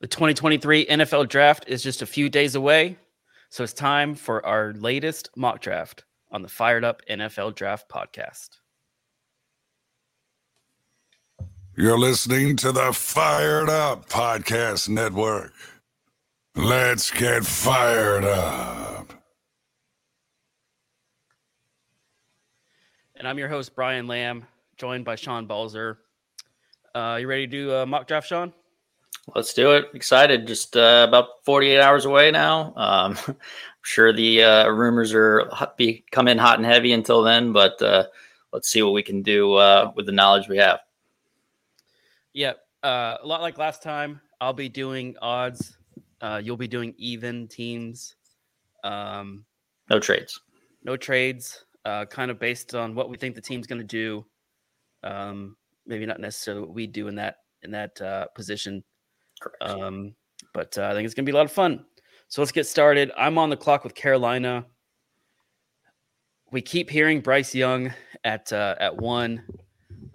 The 2023 NFL draft is just a few days away, so it's time for our latest mock draft on the Fired Up NFL Draft podcast. You're listening to the Fired Up Podcast Network. Let's get fired up. And I'm your host, Brian Lamb, joined by Sean Balzer. Uh, you ready to do a mock draft, Sean? Let's do it. Excited. Just uh, about 48 hours away now. Um, I'm sure the uh, rumors are be coming hot and heavy until then, but uh, let's see what we can do uh, with the knowledge we have. Yeah, uh, a lot like last time. I'll be doing odds. Uh, you'll be doing even teams. Um, no trades. No trades. kind of based on what we think the team's going to do. Um, maybe not necessarily what we do in that in that position. Um, but uh, I think it's going to be a lot of fun. So let's get started. I'm on the clock with Carolina. We keep hearing Bryce Young at uh, at one.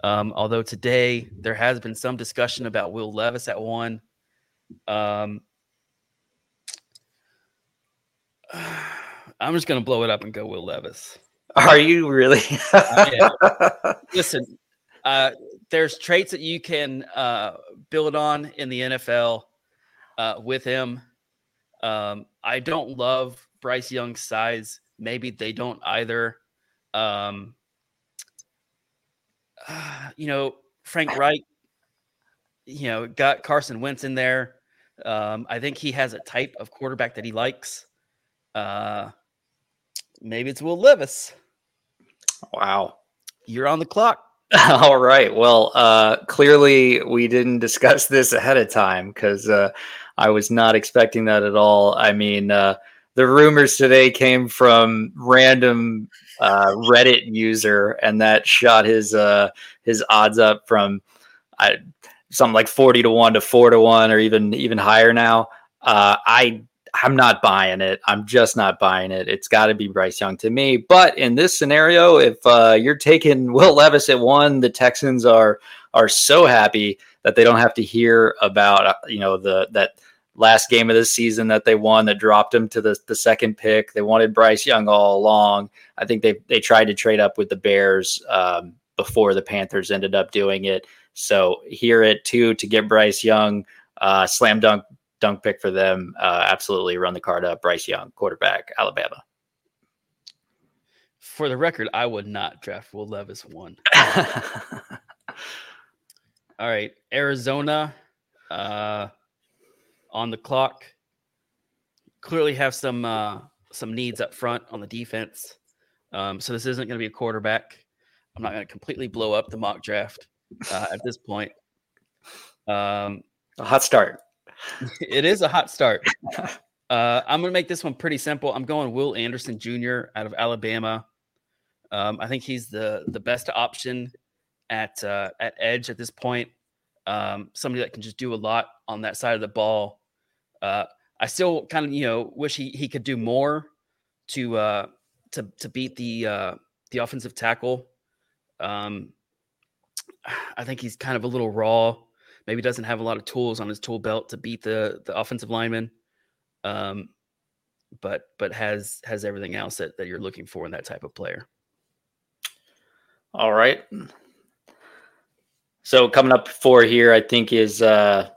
Um, although today there has been some discussion about Will Levis at one. Um, I'm just going to blow it up and go Will Levis. Are you really? Listen, uh, there's traits that you can uh, build on in the NFL uh, with him. Um, I don't love Bryce Young's size. Maybe they don't either. Um, uh, you know, Frank Reich, you know, got Carson Wentz in there. Um, I think he has a type of quarterback that he likes. Uh, maybe it's Will Levis. Wow. You're on the clock. All right. Well, uh, clearly we didn't discuss this ahead of time because uh, I was not expecting that at all. I mean, uh, the rumors today came from random uh, Reddit user, and that shot his uh, his odds up from I, something like forty to one to four to one, or even even higher now. Uh, I I'm not buying it. I'm just not buying it. It's got to be Bryce Young to me. But in this scenario, if uh, you're taking Will Levis at one, the Texans are are so happy that they don't have to hear about uh, you know the that last game of the season that they won that dropped them to the, the second pick. They wanted Bryce Young all along. I think they they tried to trade up with the Bears um, before the Panthers ended up doing it. So here at two to get Bryce Young, uh, slam dunk dunk pick for them. Uh, absolutely run the card up. Bryce Young, quarterback, Alabama. For the record, I would not draft Will Levis one. All right, Arizona uh, on the clock. Clearly have some uh, some needs up front on the defense. Um, so this isn't going to be a quarterback. I'm not going to completely blow up the mock draft uh, at this point. Um, a hot start it is a hot start. Uh, I'm going to make this one pretty simple. I'm going Will Anderson Jr. out of Alabama. Um, I think he's the the best option at uh, at edge at this point. Um, somebody that can just do a lot on that side of the ball. Uh, I still kind of you know wish he he could do more to uh, to to beat the uh, the offensive tackle. Um, I think he's kind of a little raw maybe doesn't have a lot of tools on his tool belt to beat the the offensive lineman. Um, but but has has everything else that, that you're looking for in that type of player. All right. So coming up four here, I think is uh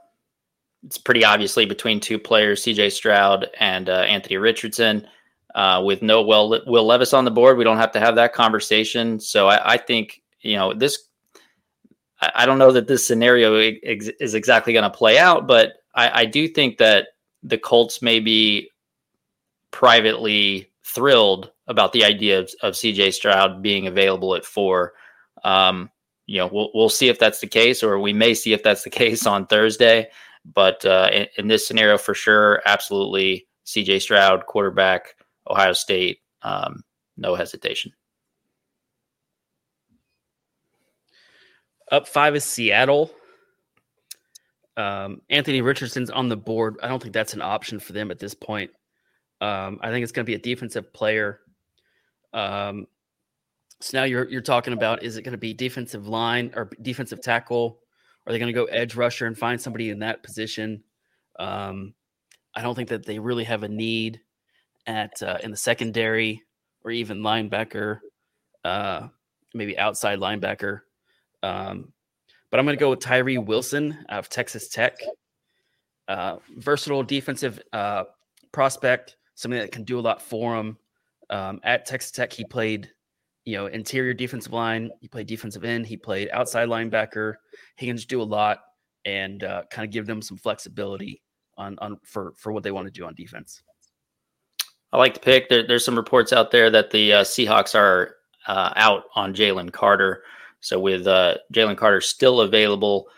it's pretty obviously between two players, CJ Stroud and uh, Anthony Richardson. Uh, with no Will, Will Levis on the board, we don't have to have that conversation. So I, I think you know this I don't know that this scenario is exactly going to play out, but I, I, do think that the Colts may be privately thrilled about the idea of, of CJ Stroud being available at four. Um, you know, we'll, we'll see if that's the case, or we may see if that's the case on Thursday. But uh, in, in, this scenario, for sure, absolutely CJ Stroud, quarterback, Ohio State, um, no hesitation. Up five is Seattle. Um, Anthony Richardson's on the board. I don't think that's an option for them at this point. Um, I think it's going to be a defensive player. Um, so now you're you're talking about is it going to be defensive line or defensive tackle? Are they going to go edge rusher and find somebody in that position? Um, I don't think that they really have a need at uh, in the secondary or even linebacker, uh, maybe outside linebacker. Um, but I'm going to go with Tyree Wilson of Texas Tech. Uh, versatile defensive uh, prospect, something that can do a lot for him. Um, at Texas Tech, he played, you know, interior defensive line. He played defensive end. He played outside linebacker. He can just do a lot and uh, kind of give them some flexibility on on for for what they want to do on defense. I like the pick. There, there's some reports out there that the uh, Seahawks are uh, out on Jalen Carter. So with uh, Jalen Carter still available,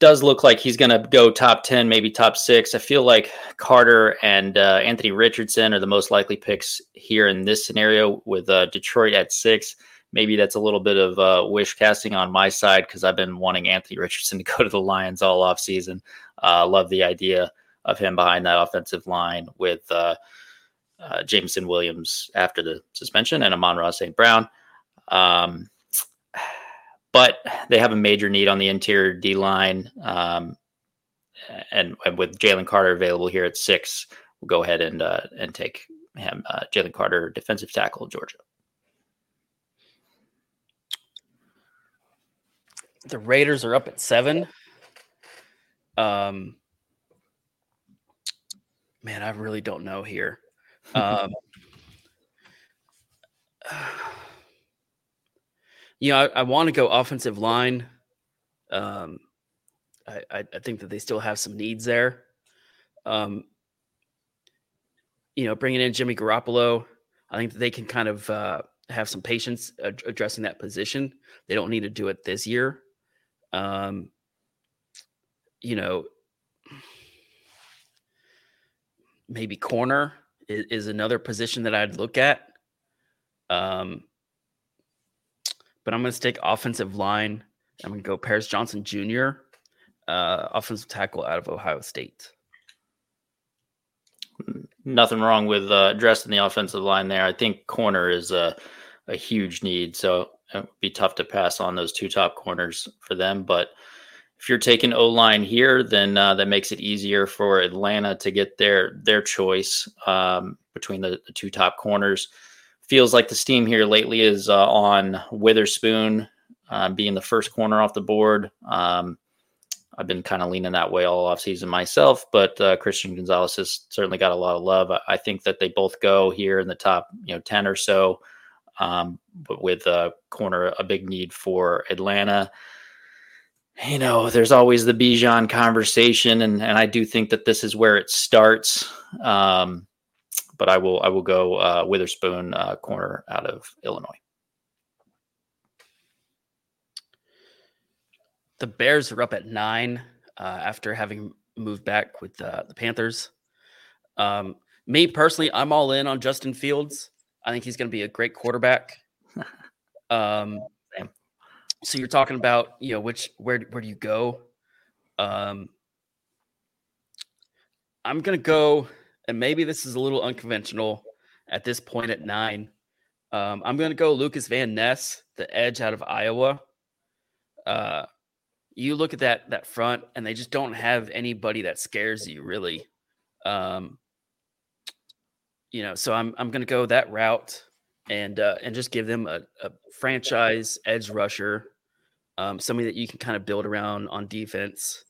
does look like he's going to go top 10, maybe top six. I feel like Carter and uh, Anthony Richardson are the most likely picks here in this scenario with uh, Detroit at six. Maybe that's a little bit of uh, wish casting on my side because I've been wanting Anthony Richardson to go to the Lions all off season. Uh, love the idea of him behind that offensive line with uh, uh, Jameson Williams after the suspension and Amon-Ra St. Brown. Um, but they have a major need on the interior D line. Um, and, and, with Jalen Carter available here at six, we'll go ahead and uh, and take him, uh, Jalen Carter, defensive tackle, Georgia. The Raiders are up at seven. Um, man, I really don't know here. Um, you know, I, I want to go offensive line. Um, I, I, think that they still have some needs there. Um, you know, bringing in Jimmy Garoppolo, I think that they can kind of uh, have some patience ad- addressing that position. They don't need to do it this year. Um, you know, maybe corner is, is another position that I'd look at. Um, but I'm going to stick offensive line. I'm going to go Paris Johnson Jr., uh, offensive tackle out of Ohio State. Nothing wrong with uh, addressing the offensive line there. I think corner is a, a huge need, so it would be tough to pass on those two top corners for them. But if you're taking O line here, then uh, that makes it easier for Atlanta to get their their choice um, between the, the, two top corners. Feels like the steam here lately is uh, on Witherspoon uh, being the first corner off the board. Um, I've been kind of leaning that way all offseason myself, but uh, Christian Gonzalez has certainly got a lot of love. I, I, think that they both go here in the top, you know, ten or so. Um, but with a corner, a big need for Atlanta you know, there's always the Bijan conversation, and and I do think that this is where it starts. Um, but I will I will go uh, Witherspoon uh, corner out of Illinois. The Bears are up at nine uh, after having moved back with uh, the Panthers. Um, me personally, I'm all in on Justin Fields. I think he's going to be a great quarterback. Um, so you're talking about you know which where where do you go um i'm gonna go and maybe this is a little unconventional at this point at nine. Um i'm gonna go Lukas Van Ness the edge out of iowa. Uh you look at that that front and they just don't have anybody that scares you really. Um you know so i'm i'm gonna go that route and uh, and just give them a, a franchise edge rusher, um, somebody that you can kind of build around on defense,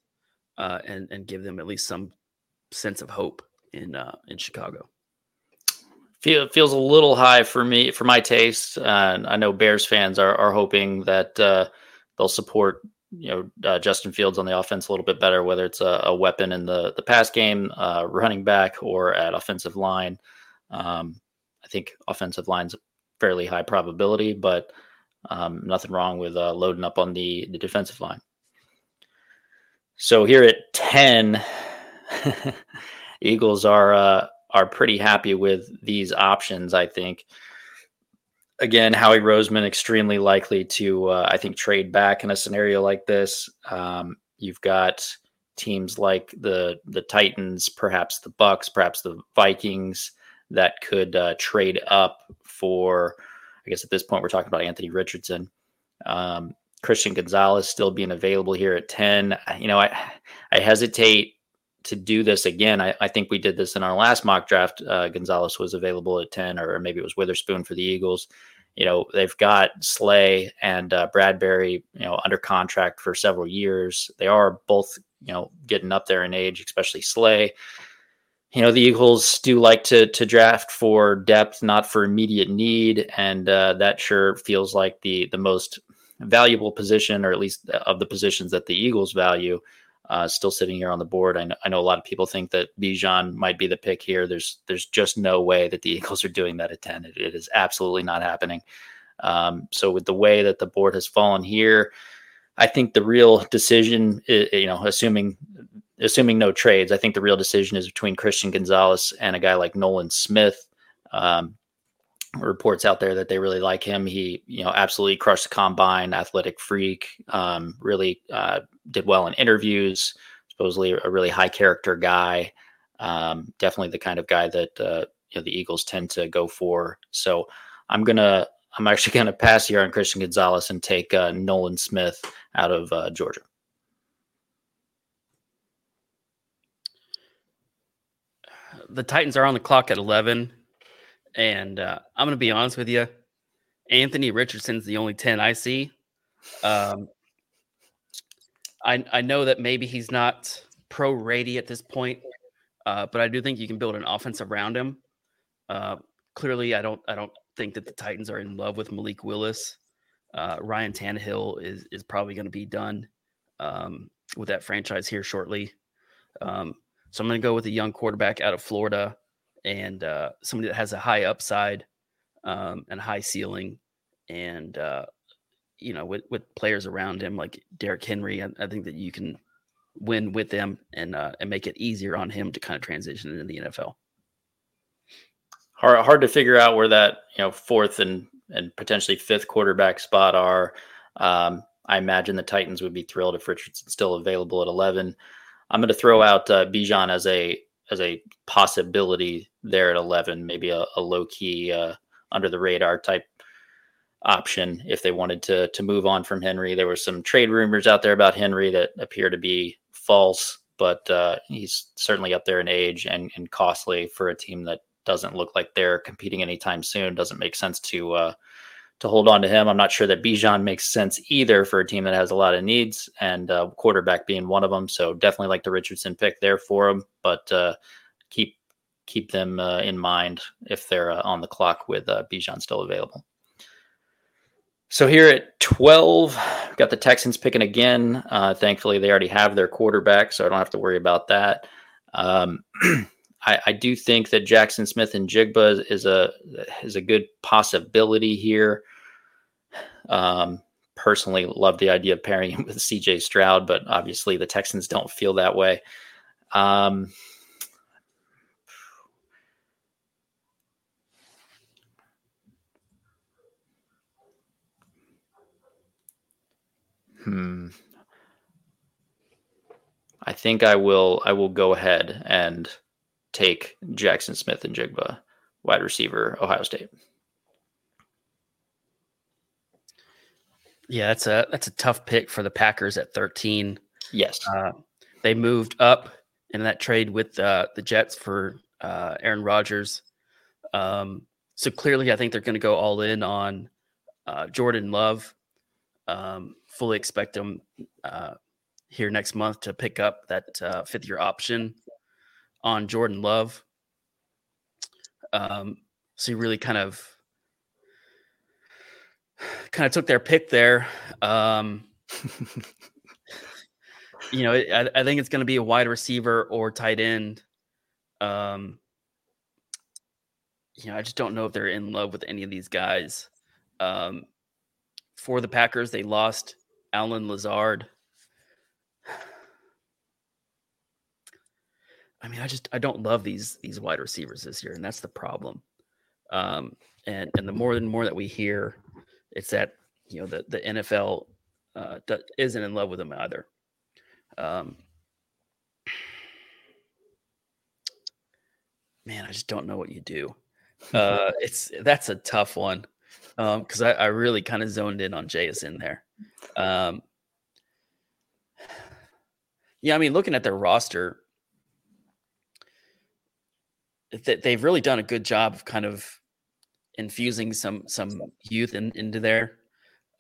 uh, and and give them at least some sense of hope in uh, in Chicago. Feel, feels a little high for me for my taste. and I know Bears fans are are hoping that uh, they'll support you know uh, Justin Fields on the offense a little bit better, whether it's a, a weapon in the the pass game, uh, running back, or at offensive line. Um, I think offensive line's fairly high probability, but um, nothing wrong with uh, loading up on the the defensive line. So here at ten, Eagles are uh, are pretty happy with these options. I think. Again, Howie Roseman extremely likely to, uh, I think, trade back in a scenario like this. Um, you've got teams like the the Titans, perhaps the Bucks, perhaps the Vikings that could uh, trade up for I guess at this point we're talking about Anthony Richardson. Um, Christian Gonzalez still being available here at 10. You know, I I hesitate to do this again. I, I, think we did this in our last mock draft. Uh, Gonzalez was available at 10, or maybe it was Witherspoon for the Eagles. You know, they've got Slay and uh, Bradberry, you know, under contract for several years. They are both, you know, getting up there in age, especially Slay. You know, the Eagles do like to to draft for depth, not for immediate need, and uh, that sure feels like the the most valuable position, or at least of the positions that the Eagles value uh, still sitting here on the board. I know, I know a lot of people think that Bijan might be the pick here. There's there's just no way that the Eagles are doing that at 10. it, it is absolutely not happening. Um, so with the way that the board has fallen here, I think the real decision, you know, assuming assuming no trades, I think the real decision is between Christian Gonzalez and a guy like Nolan Smith. Um, reports out there that they really like him. He, you know, absolutely crushed the combine, athletic freak, um, really uh, did well in interviews, supposedly a really high character guy. Um, definitely the kind of guy that uh, you know the Eagles tend to go for. So I'm gonna, I'm actually gonna pass here on Christian Gonzalez and take uh, Nolan Smith out of uh, Georgia. The Titans are on the clock at 11 and uh, I'm going to be honest with you. Anthony Richardson's the only 10 I see. Um, I, I know that maybe he's not pro ready at this point, uh, but I do think you can build an offense around him. Uh, clearly, I don't I don't think that the Titans are in love with Malik Willis. Uh, Ryan Tannehill is is probably going to be done um, with that franchise here shortly. Um, so I'm going to go with a young quarterback out of Florida and uh, somebody that has a high upside um, and high ceiling, and uh, you know, with with players around him like Derrick Henry, I, I think that you can win with them and uh, and make it easier on him to kind of transition into the NFL. Hard hard to figure out where that you know fourth and and potentially fifth quarterback spot are. Um, I imagine the Titans would be thrilled if Richardson's still available at 11. I'm going to throw out uh, Bijan as a as a possibility there at 11, maybe a, a low key uh, under the radar type option if they wanted to to move on from Henry. There were some trade rumors out there about Henry that appear to be false, but uh, he's certainly up there in age and, and costly for a team that doesn't look like they're competing anytime soon. Doesn't make sense to uh, to hold on to him. I'm not sure that Bijan makes sense either for a team that has a lot of needs and uh, quarterback being one of them. So definitely like the Richardson pick there for him, but uh, keep keep them uh, in mind if they're uh, on the clock with uh, Bijan still available. So here at 12, got the Texans picking again. Uh, thankfully, they already have their quarterback, so I don't have to worry about that. Um, I, I, do think that Jackson Smith-Njigba is a is a good possibility here. Um, personally, love the idea of pairing him with CJ Stroud, but obviously the Texans don't feel that way. Um, Hmm. I think I will. I will go ahead and take Jackson Smith-Njigba, wide receiver, Ohio State. Yeah, that's a that's a tough pick for the Packers at 13. Yes, uh, they moved up in that trade with uh, the Jets for uh, Aaron Rodgers. Um, so clearly, I think they're going to go all in on uh, Jordan Love. Um, fully expect them uh, here next month to pick up that uh, fifth year option on Jordan Love. Um, so he really kind of kind of took their pick there. Um, you know, I, I, think it's going to be a wide receiver or tight end. Um, you know, I just don't know if they're in love with any of these guys. Um, for the Packers, they lost Allen Lazard. I mean, I just I don't love these these wide receivers this year, and that's the problem. Um, and and the more and more that we hear, it's that you know the the NFL uh, isn't in love with them either. Um, man, I just don't know what you do. Uh, it's that's a tough one because um, I, I, really kind of zoned in on JSN there. Um, yeah, I mean, looking at their roster, th- they've really done a good job of kind of infusing some some youth in, into there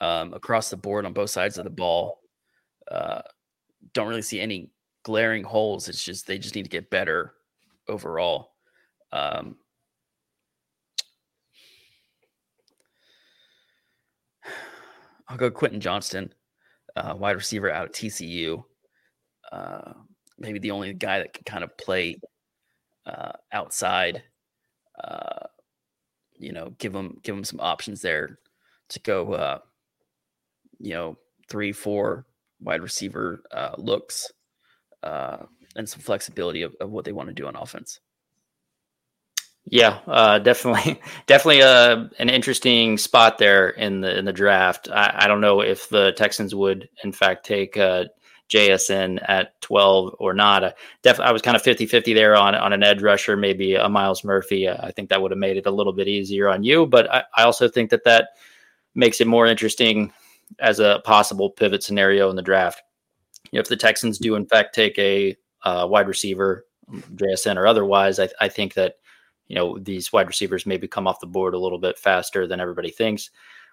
um, across the board on both sides of the ball. Uh, don't really see any glaring holes. It's just they just need to get better overall. Um, I'll go Quentin Johnston, uh, wide receiver out of TCU. Uh, maybe the only guy that can kind of play uh, outside. Uh, you know, give them give them some options there to go. Uh, you know, three, four wide receiver uh, looks uh, and some flexibility of, of what they want to do on offense. Yeah, uh, definitely, definitely uh, an interesting spot there in the in the draft. I, I don't know if the Texans would, in fact, take uh, JSN at 12 or not. Uh, def- I was kind of 50 50 there on, on an edge rusher, maybe a Myles Murphy. Uh, I think that would have made it a little bit easier on you. But I, I also think that that makes it more interesting as a possible pivot scenario in the draft. If the Texans do, in fact, take a uh, wide receiver, JSN or otherwise, I, I think that you know these wide receivers maybe come off the board a little bit faster than everybody thinks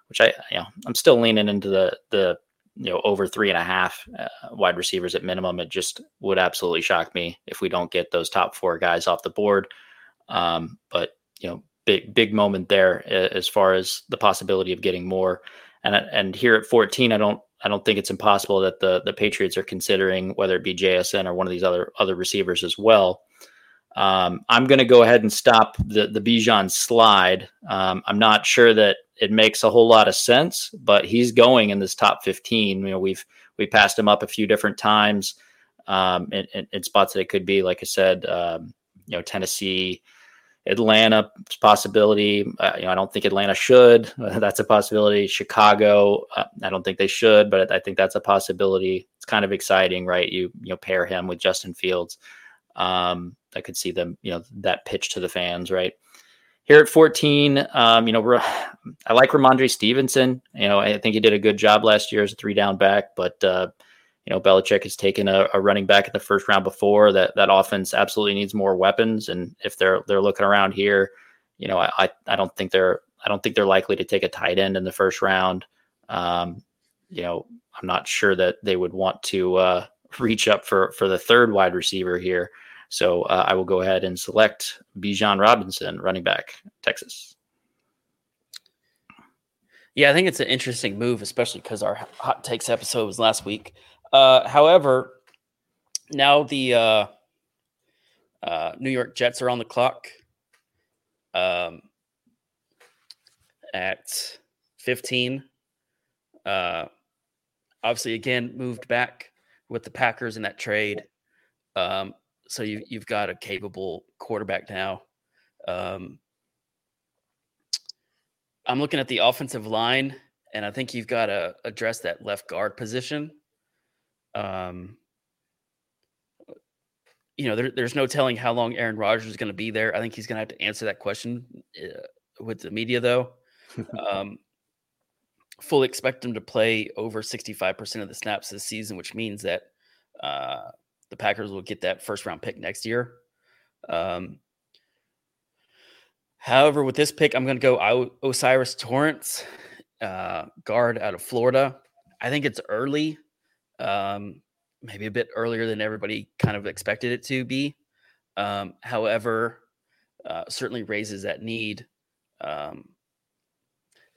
which i you know i'm still leaning into the the you know over three and a half uh, wide receivers at minimum it just would absolutely shock me if we don't get those top four guys off the board. Um, but you know big big moment there as far as the possibility of getting more. And and here at 14 i don't i don't think it's impossible that the the patriots are considering whether it be jsn or one of these other other receivers as well um, I'm going to go ahead and stop the the Bijan slide. Um, I'm not sure that it makes a whole lot of sense, but he's going in this top 15. You know, we've we passed him up a few different times um, in, in, in, spots that it could be, like I said, um, you know, Tennessee, Atlanta possibility. Uh, you know, I don't think Atlanta should. that's a possibility. Chicago, uh, I don't think they should, but I think that's a possibility. It's kind of exciting, right? You you know pair him with Justin Fields. Um, I could see them, you know, that pitch to the fans, right? Here at 14, um, you know, I like Rhamondre Stevenson. You know, I think he did a good job last year as a three down back, but, uh, you know, Belichick has taken a, a, running back in the first round before. That that offense absolutely needs more weapons, and if they're they're looking around here, you know, I I don't think they're I don't think they're likely to take a tight end in the first round. Um, you know, I'm not sure that they would want to uh, reach up for for the third wide receiver here. So uh, I will go ahead and select Bijan Robinson, running back, Texas. Yeah, I think it's an interesting move, especially because our hot takes episode was last week. Uh, however, now the uh, uh, New York Jets are on the clock um, at 15. Uh, obviously, again, moved back with the Packers in that trade. Um, so you you've got a capable quarterback now. Um, I'm looking at the offensive line, and I think you've got to address that left guard position. Um, you know, there, there's no telling how long Aaron Rodgers is going to be there. I think he's going to have to answer that question uh, with the media, though. um, fully expect him to play over 65% of the snaps this season, which means that uh, the Packers will get that first round pick next year. Um, however, with this pick, I'm going to go o- O'Cyrus Torrence, uh, guard out of Florida. I think it's early, um, maybe a bit earlier than everybody kind of expected it to be. Um, however, uh, certainly raises that need. Um,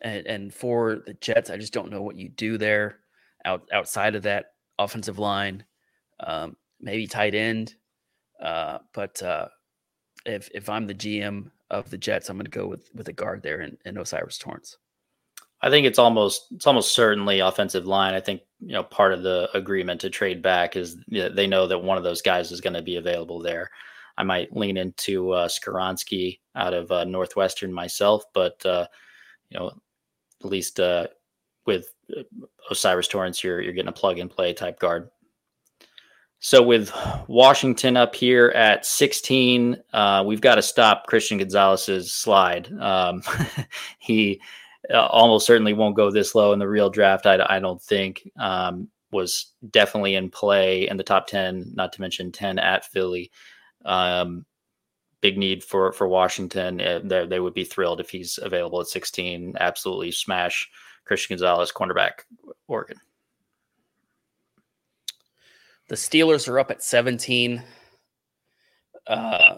and, and for the Jets, I just don't know what you do there out, outside of that offensive line. Um, maybe tight end. Uh, but uh, if if I'm the GM of the Jets, I'm going to go with with a guard there in, in O'Cyrus Torrence. I think it's almost it's almost certainly offensive line. I think you know part of the agreement to trade back is you know, they know that one of those guys is going to be available there. I might lean into uh, Skoronski out of uh, Northwestern myself, but uh, you know at least uh, with Osiris O'Cyrus Torrence, you're you're getting a plug and play type guard. So with Washington up here at 16, uh, we've got to stop Christian Gonzalez's slide. Um, he uh, almost certainly won't go this low in the real draft. I, I don't think um, was definitely in play in the top 10, not to mention 10 at Philly. Um, big need for for Washington. Uh, they they would be thrilled if he's available at 16. Absolutely smash Christian Gonzalez, cornerback, Oregon. The Steelers are up at 17. Uh,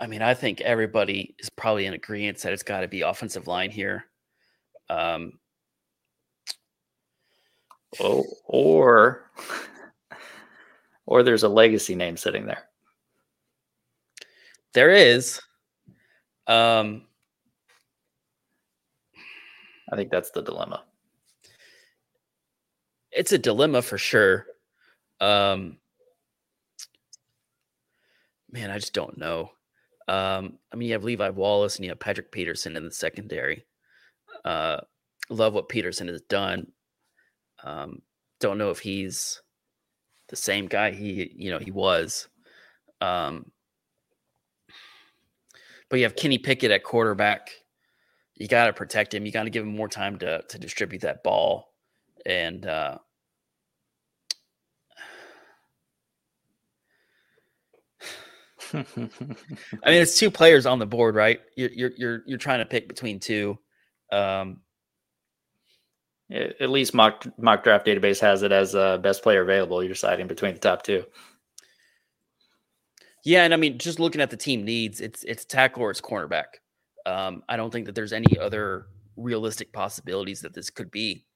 I mean, I think everybody is probably in agreement that it's got to be offensive line here. Um, oh, or or there's a legacy name sitting there. There is. Um, I think that's the dilemma. It's a dilemma for sure. Um, man, I just don't know. Um, I mean, you have Levi Wallace and you have Patrick Peterson in the secondary. Uh, love what Peterson has done. Um, don't know if he's the same guy he you know he was. Um, but you have Kenny Pickett at quarterback. You got to protect him. You got to give him more time to to distribute that ball. And uh, I mean, it's two players on the board, right? You're you're you're, you're trying to pick between two. Um, at least mock mock draft database has it as a best player available. You're deciding between the top two. Yeah, and I mean, just looking at the team needs, it's it's tackle or it's cornerback. Um, I don't think that there's any other realistic possibilities that this could be.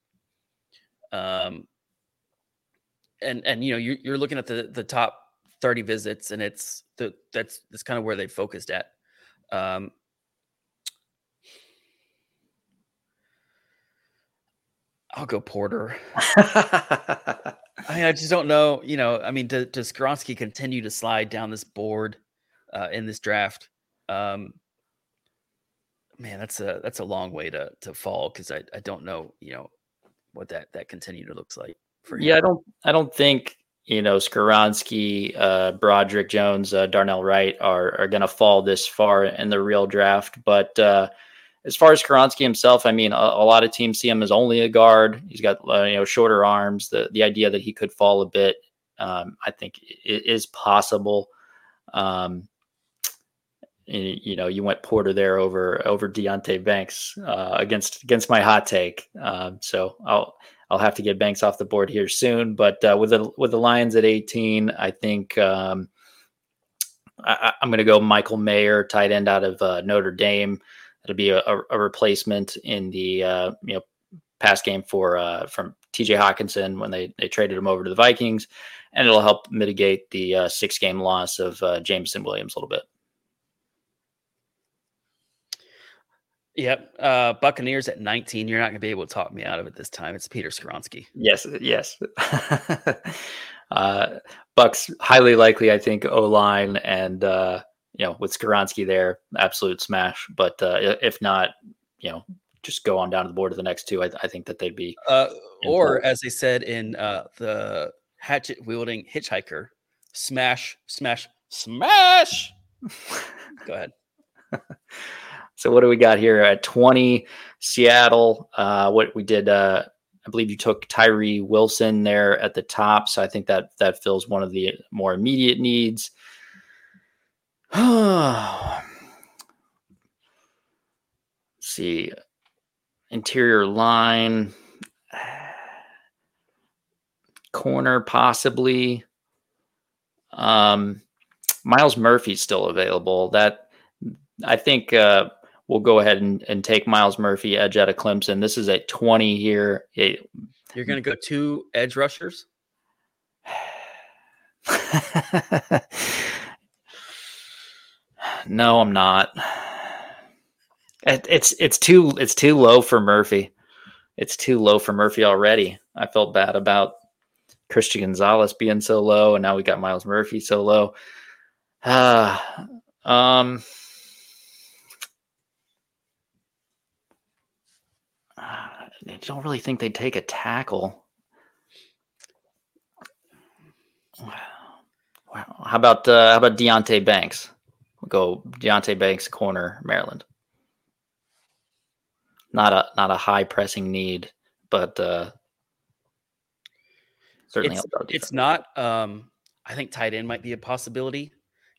Um, and and you know, you're, you're looking at the the top 30 visits, and it's the that's that's kind of where they focused at. Um, I'll go Porter. I mean, I just don't know. You know, I mean, does, does Skoronski continue to slide down this board uh, in this draft? Um, man, that's a that's a long way to to fall because I, I don't know. You know what that that continued to looks like for. Yeah, I don't I don't think you know Skoronski, uh, Broderick Jones, uh, Darnell Wright are are going to fall this far in the real draft, but. Uh, as far as Skoronski himself, I mean, a, a, lot of teams see him as only a guard. He's got uh, you know shorter arms. The the idea that he could fall a bit, um, I think, is possible. Um, you know, you went Porter there over over Deonte Banks uh, against against my hot take. Um, so I'll I'll have to get Banks off the board here soon. But uh, with the with the Lions at 18, I think um, I, am going to go Michael Mayer, tight end out of uh, Notre Dame. It'll be a, a replacement in the uh, you know pass game for uh, from T.J. Hockenson when they they traded him over to the Vikings, and it'll help mitigate the uh, six game loss of uh, Jameson Williams a little bit. Yep. Uh, Buccaneers at 19. You're not going to be able to talk me out of it this time. It's Peter Skoronski. Yes. Yes. uh, Bucks highly likely, I think, O line and uh, you know, with Skoronski there, absolute smash. But uh, if not, you know, just go on down to the board of the next two. I, I think that they'd be. Uh, or as they said in uh, the hatchet wielding hitchhiker, smash, smash, smash. go ahead. So what do we got here at 20 Seattle? Uh, what we did, uh, I believe you took Tyree Wilson there at the top. So I think that that fills one of the more immediate needs. see. Interior line, corner possibly. Um, Myles Murphy's still available. That I think uh, we'll go ahead and, and take Myles Murphy edge out of Clemson. This is at 20 here. It, You're going to go two edge rushers? No, I'm not. It, it's it's too it's too low for Murphy. It's too low for Murphy already. I felt bad about Christian Gonzalez being so low, and now we got Myles Murphy so low. Uh, um, I don't really think they'd take a tackle. Wow. How about uh, how about Deonte Banks? We'll go Deonte Banks corner, Maryland. Not a not a high pressing need, but uh, certainly it's, it's not. Um, I think tight end might be a possibility,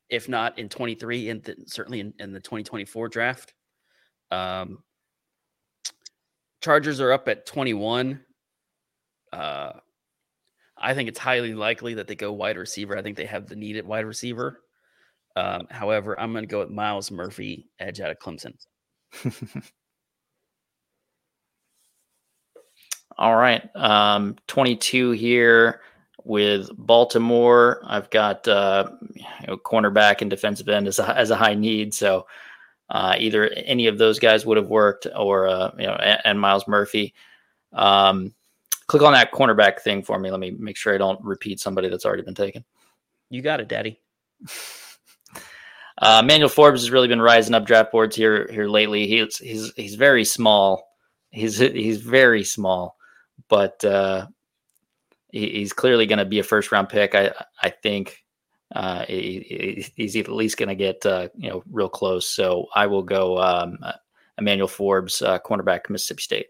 if not in 23, and th- certainly in, in, the 2024 draft. Um, Chargers are up at 21. Uh, I think it's highly likely that they go wide receiver. I think they have the needed wide receiver. Um, however, I'm going to go with Myles Murphy, edge out of Clemson. All right. Um, 22 here with Baltimore. I've got uh, you know, cornerback and defensive end as a, as a high need. So uh, either any of those guys would have worked or, uh, you know, and, and Myles Murphy. Um, click on that cornerback thing for me. Let me make sure I don't repeat somebody that's already been taken. You got it, Daddy. Uh, Manuel Forbes has really been rising up draft boards here here lately. He's he's he's very small. He's he's very small, but uh, he, he's clearly going to be a first round pick. I I think uh, he, he's at least going to get uh, you know real close. So I will go um, Emmanuel Forbes, uh, cornerback, Mississippi State.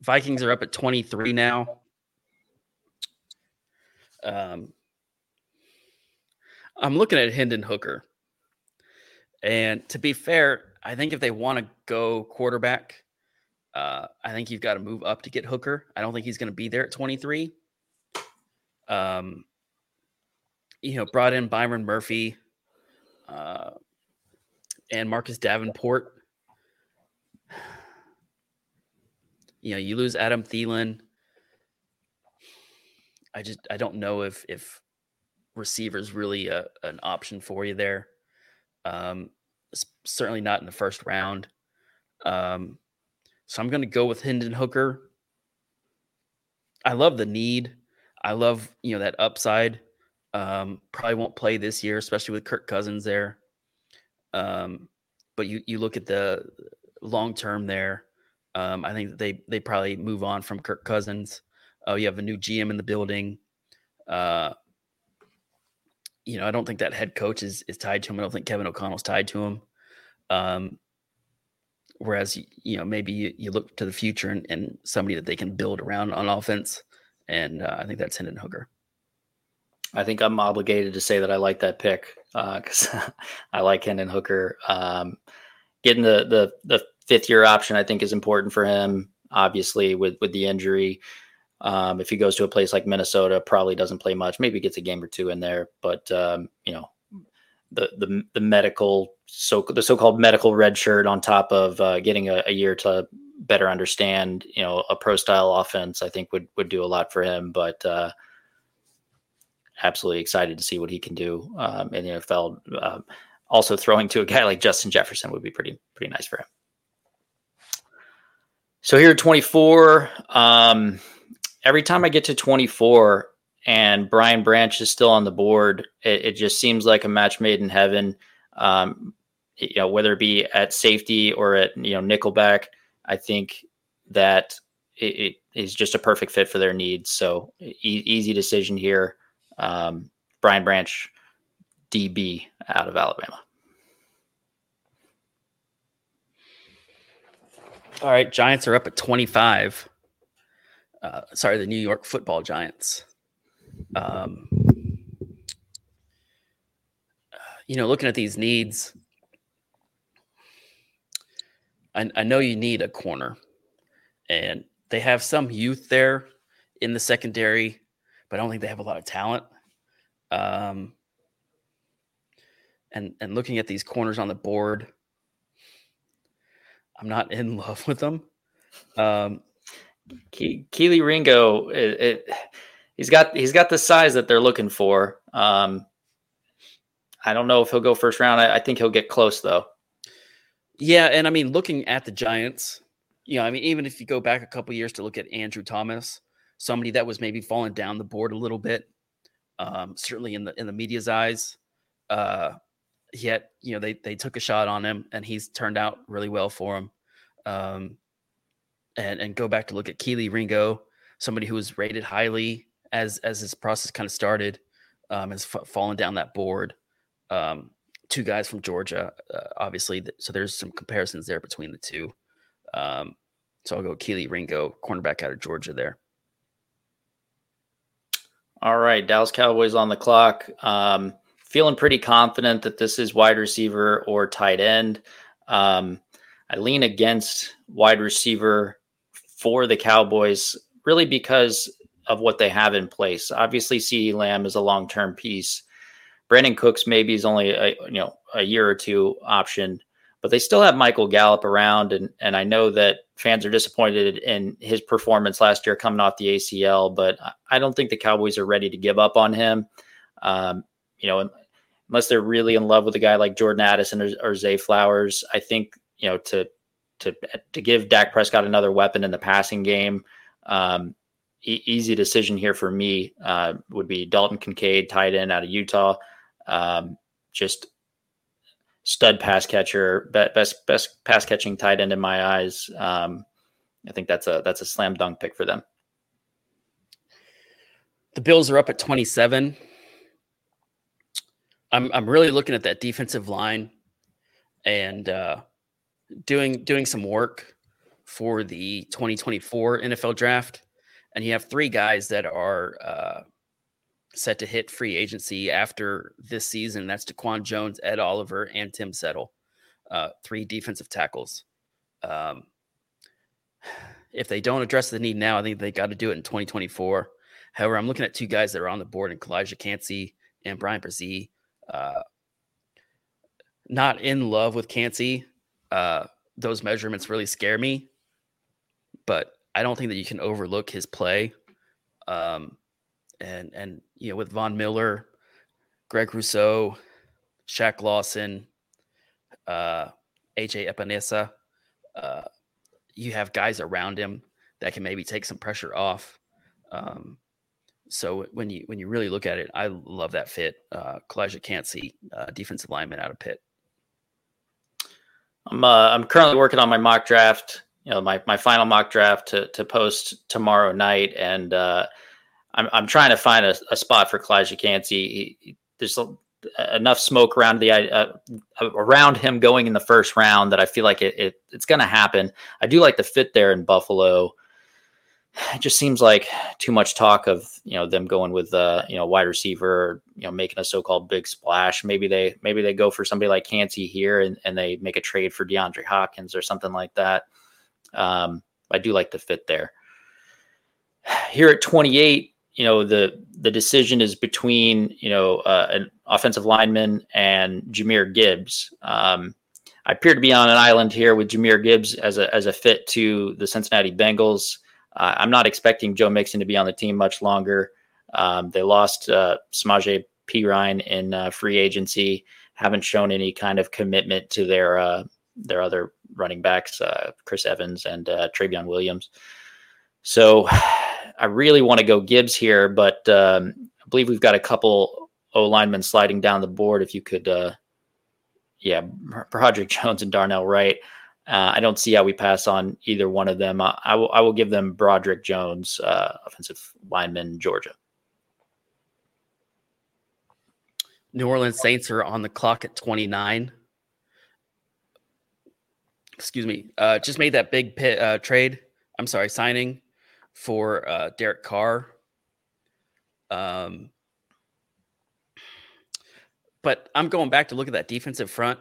Vikings are up at twenty three now. Um, I'm looking at Hendon Hooker. And to be fair, I think if they want to go quarterback, uh, I think you've got to move up to get Hooker. I don't think he's going to be there at 23. Um, you know, brought in Byron Murphy uh, and Marcus Davenport. You know, you lose Adam Thielen. I just I don't know if if receivers really a, an option for you there. Um, certainly not in the first round. Um, so I'm going to go with Hendon Hooker. I love the need. I love you know that upside. Um, probably won't play this year, especially with Kirk Cousins there. Um, but you you look at the long term there. Um, I think they they probably move on from Kirk Cousins. Oh, you have a new GM in the building. Uh, you know, I don't think that head coach is is tied to him. I don't think Kevin O'Connell's tied to him. Um, whereas you know maybe you, you look to the future and, and, somebody that they can build around on offense, and uh, I think that's Hendon Hooker. I think I'm obligated to say that I like that pick because uh, I like Hendon Hooker. Um, getting the the the fifth year option, I think, is important for him. Obviously, with with the injury, um, if he goes to a place like Minnesota, probably doesn't play much. Maybe gets a game or two in there, but um, you know, the the the medical so the so-called medical red shirt on top of uh, getting a, a, year to better understand, you know, a pro style offense, I think would would do a lot for him. But uh, absolutely excited to see what he can do um, in the NFL. Um, also, throwing to a guy like Justin Jefferson would be pretty pretty nice for him. So here, twenty four. Um, every time I get to 24 and Brian Branch is still on the board, it, it just seems like a match made in heaven. Um, you know, whether it be at safety or at you know nickelback, I think that it, it is just a perfect fit for their needs. So e- easy decision here. Um, Brian Branch, DB out of Alabama. All right, Giants are up at 25 uh, sorry, the New York Football Giants. Um, you know, looking at these needs, I, I know you need a corner, and they have some youth there in the secondary, but I don't think they have a lot of talent. Um, and and looking at these corners on the board, I'm not in love with them. Um, Ke- Kelee Ringo, it, it, he's got he's got the size that they're looking for. Um, I don't know if he'll go first round. I, I, think he'll get close though. Yeah, and I mean, looking at the Giants, you know, I mean, even if you go back a couple years to look at Andrew Thomas, somebody that was maybe falling down the board a little bit, um, certainly in the in the media's eyes. Uh, yet, you know, they they took a shot on him, and he's turned out really well for him. Um, and and go back to look at Kelee Ringo, somebody who was rated highly as as this process kind of started, um, has f- fallen down that board. Um, two guys from Georgia, uh, obviously. So there's some comparisons there between the two. Um, so I'll go Kelee Ringo, cornerback out of Georgia there. All right, Dallas Cowboys on the clock. Um, feeling pretty confident that this is wide receiver or tight end. Um, I lean against wide receiver for the Cowboys, really because of what they have in place. Obviously, CeeDee Lamb is a long term piece. Brandin Cooks maybe is only a you know a year or two option, but they still have Michael Gallup around, and and I know that fans are disappointed in his performance last year coming off the ACL, but I don't think the Cowboys are ready to give up on him. Um, you know, unless they're really in love with a guy like Jordan Addison or, or Zay Flowers, I think you know to to to give Dak Prescott another weapon in the passing game. Um, e- easy decision here for me uh, would be Dalton Kincaid, tight end out of Utah. Um, just stud pass catcher, best best pass catching tight end in my eyes. Um, I think that's a that's a slam dunk pick for them. The Bills are up at 27. I'm I'm really looking at that defensive line and uh, doing doing some work for the 2024 NFL draft, and you have three guys that are uh, set to hit free agency after this season. That's Daquan Jones, Ed Oliver, and Tim Settle, uh, three defensive tackles. Um, if they don't address the need now, I think they got to do it in 2024. However, I'm looking at two guys that are on the board in Calijah Kancey and Bryan Bresee. Uh, not in love with Kancey. Uh, those measurements really scare me, but I don't think that you can overlook his play. Um, and and you know with Von Miller, Greg Rousseau, Shaq Lawson, uh, AJ Epenesa, uh, you have guys around him that can maybe take some pressure off. Um, so when you when you really look at it, I love that fit. Uh, Calijah Kancey, uh, defensive lineman out of Pitt. I'm uh, I'm currently working on my mock draft. You know, my my final mock draft to to post tomorrow night, and uh, I'm I'm trying to find a, a spot for. He, he, there's a, enough smoke around the uh, around him going in the first round that I feel like it, it it's going to happen. I do like the fit there in Buffalo. It just seems like too much talk of you know them going with uh you know wide receiver, you know making a so-called big splash. Maybe they maybe they go for somebody like Kancey here and, and they make a trade for DeAndre Hopkins or something like that. Um, I do like the fit there. Here at 28, you know the the decision is between you know uh, an offensive lineman and Jahmyr Gibbs. Um, I appear to be on an island here with Jahmyr Gibbs as a as a fit to the Cincinnati Bengals. Uh, I'm not expecting Joe Mixon to be on the team much longer. Um, they lost uh, Samaje Perine in uh, free agency. Haven't shown any kind of commitment to their uh, their other running backs, uh, Chris Evans and uh, Trayveon Williams. So I really want to go Gibbs here, but um, I believe we've got a couple O linemen sliding down the board. If you could, uh, yeah, Broderick Jones and Darnell Wright. Uh, I don't see how we pass on either one of them. I, I will, I will give them Broderick Jones, uh, offensive lineman, Georgia. New Orleans Saints are on the clock at 29. Excuse me. Uh, just made that big pit, uh, trade. I'm sorry, signing for uh, Derek Carr. Um, but I'm going back to look at that defensive front,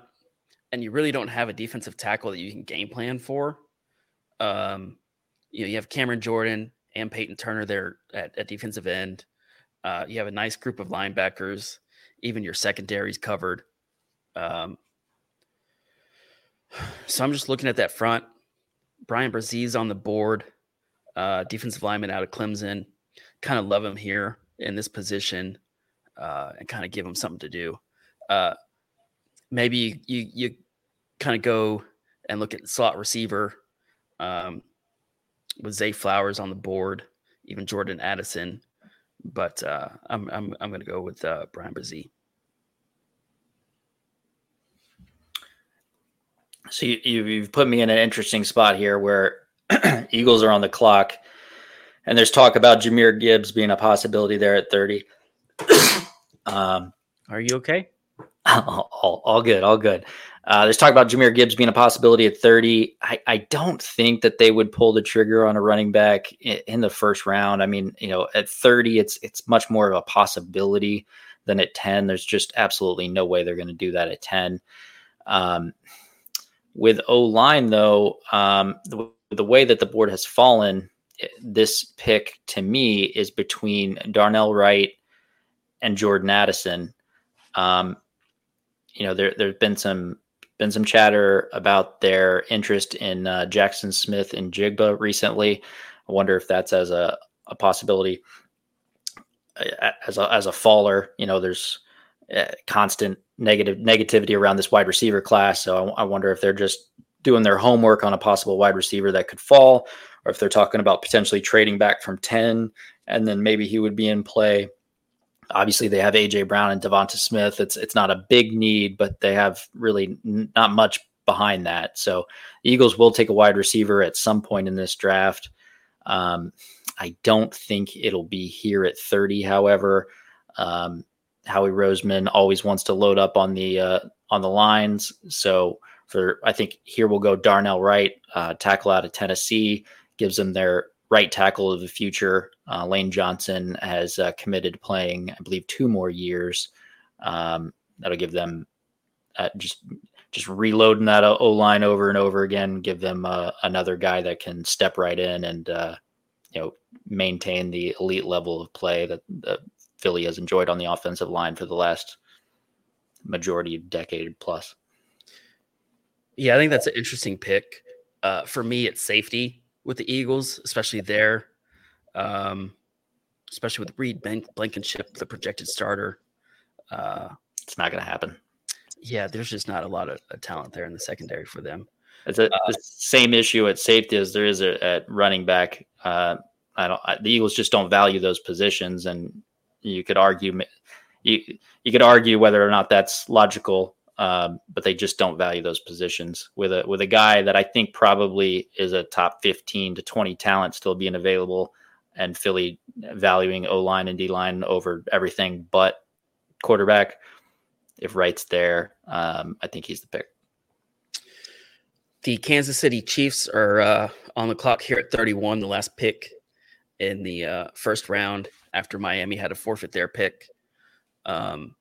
and you really don't have a defensive tackle that you can game plan for. Um, you know, you have Cameron Jordan and Peyton Turner there at, at defensive end. Uh, you have a nice group of linebackers. Even your secondaries covered. Um, so I'm just looking at that front. Bryan Bresee's on the board uh, defensive lineman out of Clemson. Kind of love him here in this position uh, and kind of give him something to do. Uh, maybe you, you, kind of go and look at slot receiver um, with Zay Flowers on the board, even Jordan Addison. But uh, I'm I'm I'm going to go with uh, Bryan Bresee. So you, you've put me in an interesting spot here where Eagles are on the clock, and there's talk about Jahmyr Gibbs being a possibility there at 30. um, are you okay? All, all, all, good, all good. Uh, there's talk about Jahmyr Gibbs being a possibility at 30. I, I don't think that they would pull the trigger on a running back in, in, the first round. I mean, you know, at 30, it's it's much more of a possibility than at 10. There's just absolutely no way they're going to do that at 10. Um, with O line, though, um, the, way that the board has fallen, eh, this pick to me is between Darnell Wright and Jordan Addison. Um, you know, there there's been some been some chatter about their interest in uh, Jaxon Smith-Njigba recently. I wonder if that's as a, a possibility as a, as a faller. You know, there's uh, constant negative negativity around this wide receiver class. So I, I wonder if they're just doing their homework on a possible wide receiver that could fall, or if they're talking about potentially trading back from 10 and then maybe he would be in play. Obviously, they have AJ Brown and DeVonta Smith. It's it's not a big need, but they have really not much behind that. So Eagles will take a wide receiver at some point in this draft. Um, I don't think it'll be here at 30. However, um, Howie Roseman always wants to load up on the uh, on the lines. So for I think here we'll go Darnell Wright, uh, tackle out of Tennessee, gives them their right tackle of the future. Uh, Lane Johnson has uh, committed to playing, I believe, two more years. Um, that'll give them uh, just just reloading that O line over and over again. Give them uh, another guy that can step right in and uh, you know maintain the elite level of play that, that Philly has enjoyed on the offensive line for the last majority of decade plus. Yeah, I think that's an interesting pick. Uh, for me, it's safety with the Eagles, especially there, um, especially with Reed Blankenship, the projected starter. Uh, it's not going to happen. Yeah, there's just not a lot of, of talent there in the secondary for them. It's a, uh, the same issue at safety as there is at running back. Uh, I don't. I, the Eagles just don't value those positions, and you could argue you you could argue whether or not that's logical, um, but they just don't value those positions with a with a guy that I think probably is a top fifteen to twenty talent still being available, and Philly valuing O line and D line over everything but quarterback. If Wright's there, um, I think he's the pick. The Kansas City Chiefs are uh, on the clock here at 31, the last pick in the uh, first round after Miami had to forfeit their pick. Um,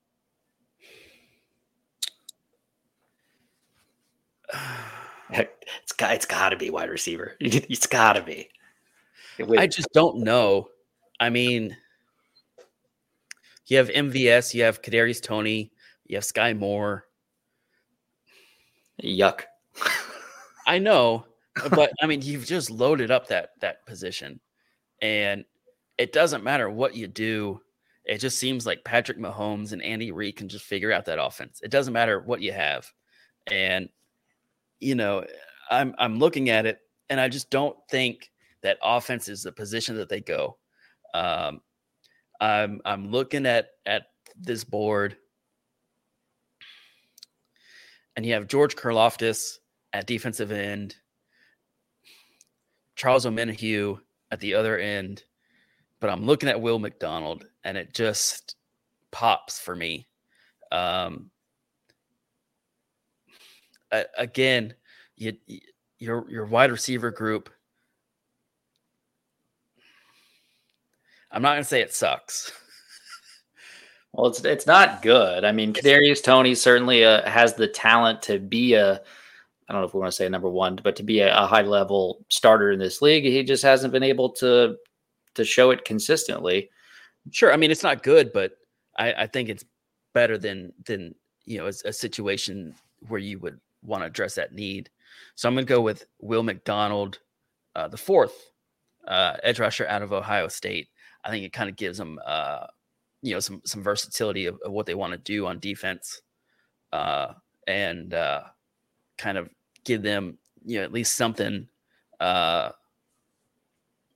it's got it's got to be wide receiver. It's got to be. I just don't know. I mean, you have MVS, you have Kadarius Toney, you have Sky Moore. Yuck. I know, but I mean, you've just loaded up that that position, and it doesn't matter what you do. It just seems like Patrick Mahomes and Andy Reid can just figure out that offense. It doesn't matter what you have. And you know, I'm I'm looking at it and I just don't think that offense is the position that they go. Um, I'm I'm looking at at this board, and you have George Karlaftis at defensive end, Charles Omenihu at the other end, but I'm looking at Will McDonald and it just pops for me. Um, again, you, your your wide receiver group. I'm not going to say it sucks. well, it's it's not good. I mean, Kadarius Toney certainly uh, has the talent to be a I don't know if we want to say number one, but to be a, a high level starter in this league, he just hasn't been able to to show it consistently. Sure, I mean it's not good, but I, I think it's better than than you know a, a situation where you would want to address that need. So I'm going to go with Will McDonald, uh, the fourth uh, edge rusher out of Ohio State. I think it kind of gives them, uh, you know, some some versatility of, of what they want to do on defense, uh, and uh, kind of give them, you know, at least something uh,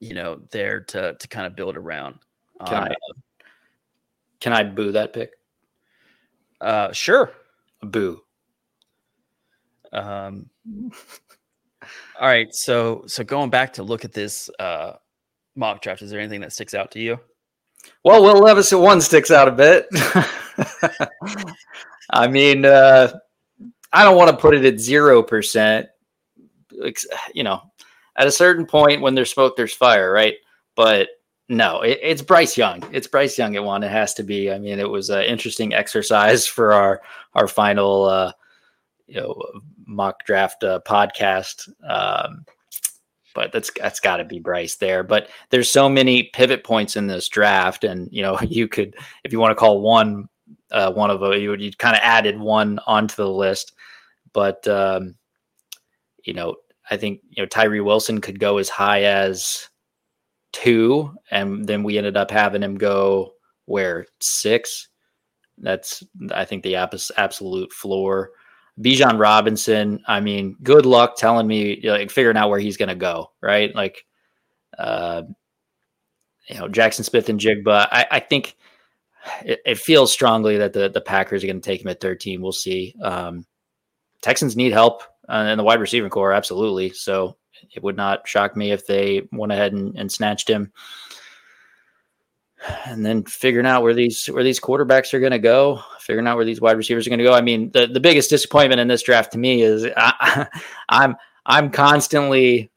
you know, there to to kind of build around. Can I can I boo that pick? Uh, sure. Boo. Um. all right, so so going back to look at this uh, mock draft, is there anything that sticks out to you? Well, Will Levis at one sticks out a bit. I mean, uh, I don't want to put it at zero percent. You know, at a certain point when there's smoke, there's fire, right? But no, it, it's Bryce Young. It's Bryce Young at one. It has to be. I mean, it was an interesting exercise for our our final, uh, you know, mock draft uh, podcast. Um, but that's that's got to be Bryce there. But there's so many pivot points in this draft, and you know, you could, if you want to call one uh, one of them, you you kind of added one onto the list. But um, you know, I think you know Tyree Wilson could go as high as two, and then we ended up having him go where six. That's I think the absolute floor. Bijan Robinson, I mean, good luck telling me like figuring out where he's going to go, right? Like, uh, you know, Jaxon Smith-Njigba. I, I think it, it, feels strongly that the the Packers are going to take him at 13. We'll see. Um, Texans need help uh, in the wide receiver corps, absolutely. So it would not shock me if they went ahead and, and snatched him. And then figuring out where these where these quarterbacks are going to go, figuring out where these wide receivers are going to go. I mean, the, the biggest disappointment in this draft to me is I, I'm I'm constantly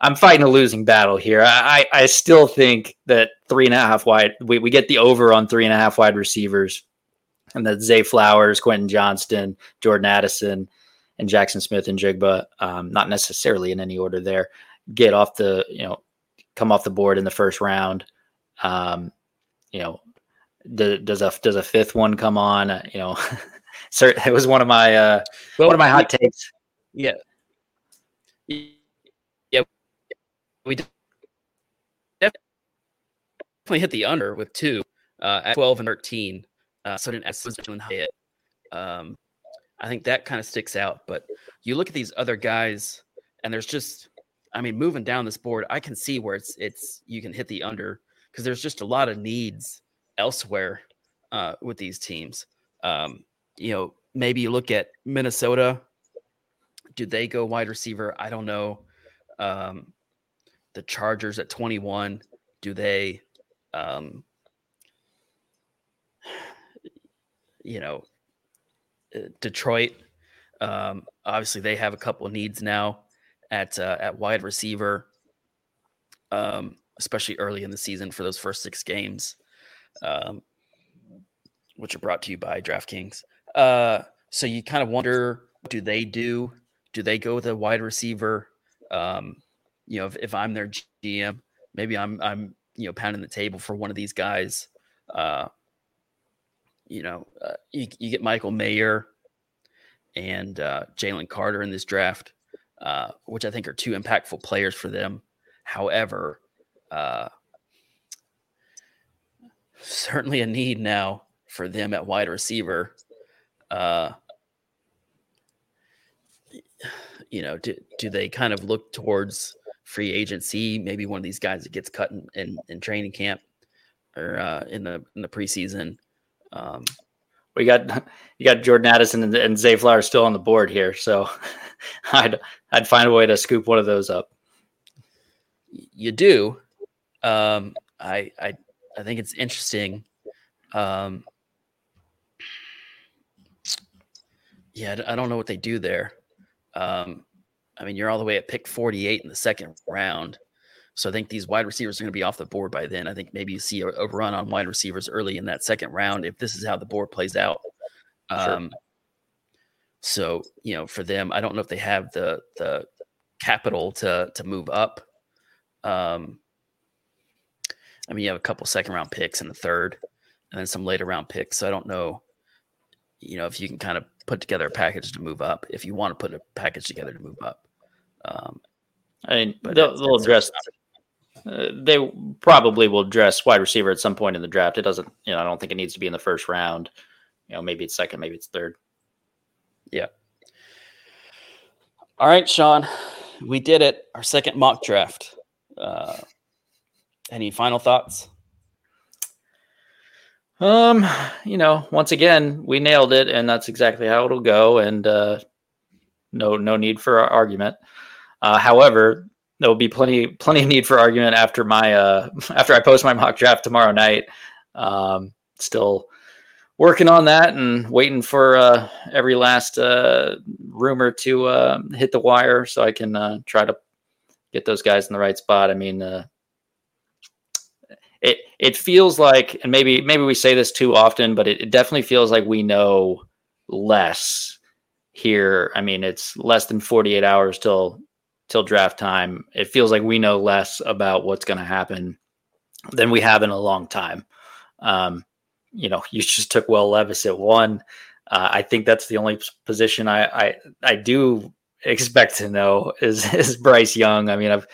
I'm fighting a losing battle here. I, I still think that three and a half wide, we, we get the over on three and a half wide receivers, and that Zay Flowers, Quentin Johnston, Jordan Addison, and Jaxon Smith-Njigba, um, not necessarily in any order there, get off the, you know, come off the board in the first round. Um, you know, does a does a fifth one come on? Uh, you know, sir, it was one of my uh, well, one of my hot takes. Yeah, yeah, we definitely hit the under with two uh, at twelve and thirteen. Uh, so didn't hit. Um, I think that kind of sticks out. But you look at these other guys, and there's just, I mean, moving down this board, I can see where it's it's you can hit the under because there's just a lot of needs elsewhere uh, with these teams. Um, you know, maybe you look at Minnesota. Do they go wide receiver? I don't know. Um, the Chargers at 21. Do they? Um, you know, uh, Detroit. Um, obviously, they have a couple of needs now at uh, at wide receiver, um, especially early in the season for those first six games, um, which are brought to you by DraftKings. Uh, so you kind of wonder, do they do? Do they go with a wide receiver? Um, you know, if, if I'm their GM, maybe I'm I'm you know pounding the table for one of these guys. Uh, you know, uh, you, you get Michael Mayer and uh, Jalen Carter in this draft, uh, which I think are two impactful players for them. However, uh, certainly a need now for them at wide receiver. Uh, you know, do, do they kind of look towards free agency? Maybe one of these guys that gets cut in, in, in training camp or uh, in the in the preseason. Um, we got you got Jordan Addison and, and Zay Flowers still on the board here, so I'd I'd find a way to scoop one of those up. You do. Um, I I I think it's interesting. Um, yeah, I don't know what they do there. Um, I mean, you're all the way at pick 48 in the second round. So I think these wide receivers are going to be off the board by then. I think maybe you see a, a run on wide receivers early in that second round if this is how the board plays out. Um, So you know, for them, I don't know if they have the the capital to to move up. Um, I mean, you have a couple second round picks in the third, and then some later round picks. So I don't know, you know, if you can kind of put together a package to move up. If you want to put a package together to move up, um, I mean, they'll, they'll address uh, they probably will dress wide receiver at some point in the draft. It doesn't, you know, I don't think it needs to be in the first round. You know, maybe it's second, maybe it's third. Yeah. All right, Sean, we did it. Our second mock draft. Uh, any final thoughts? Um, you know, once again, we nailed it, and that's exactly how it'll go. And uh, no, no need for argument. Uh, however, there will be plenty plenty of need for argument after my uh after I post my mock draft tomorrow night. Um, still working on that and waiting for uh, every last uh, rumor to uh, hit the wire so I can uh, try to get those guys in the right spot. I mean, uh, it it feels like, and maybe maybe we say this too often, but it, it definitely feels like we know less here. I mean, it's less than 48 hours till till draft time. It feels like we know less about what's going to happen than we have in a long time. Um, you know, you just took Will Levis at one. Uh, I think that's the only position I, I I do expect to know is is Bryce Young. I mean, I've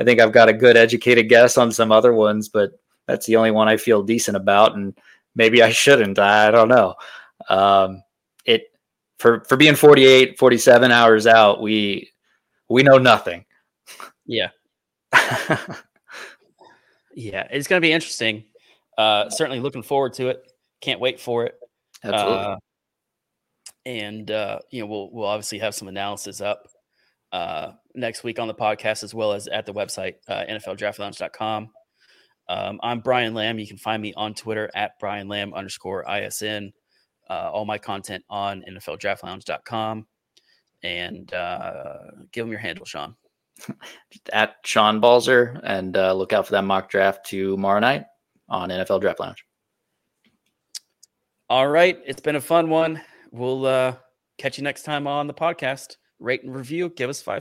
I think I've got a good educated guess on some other ones, but that's the only one I feel decent about, and maybe I shouldn't. I don't know. Um, it for for being 48, 47 hours out, we we know nothing. Yeah. yeah, it's going to be interesting. Uh, certainly looking forward to it. Can't wait for it. Absolutely. Uh, and uh, you know, we'll we'll obviously have some analysis up uh, next week on the podcast as well as at the website uh, NFLDraftLounge.com. Um, I'm Brian Lamb. You can find me on Twitter at Brian Lamb underscore ISN. Uh, all my content on NFLDraftLounge.com. And uh, give them your handle, Sean. at Sean Balzer, and uh, look out for that mock draft tomorrow night on NFL Draft Lounge. All right. It's been a fun one. We'll uh, catch you next time on the podcast. Rate and review. Give us five stars.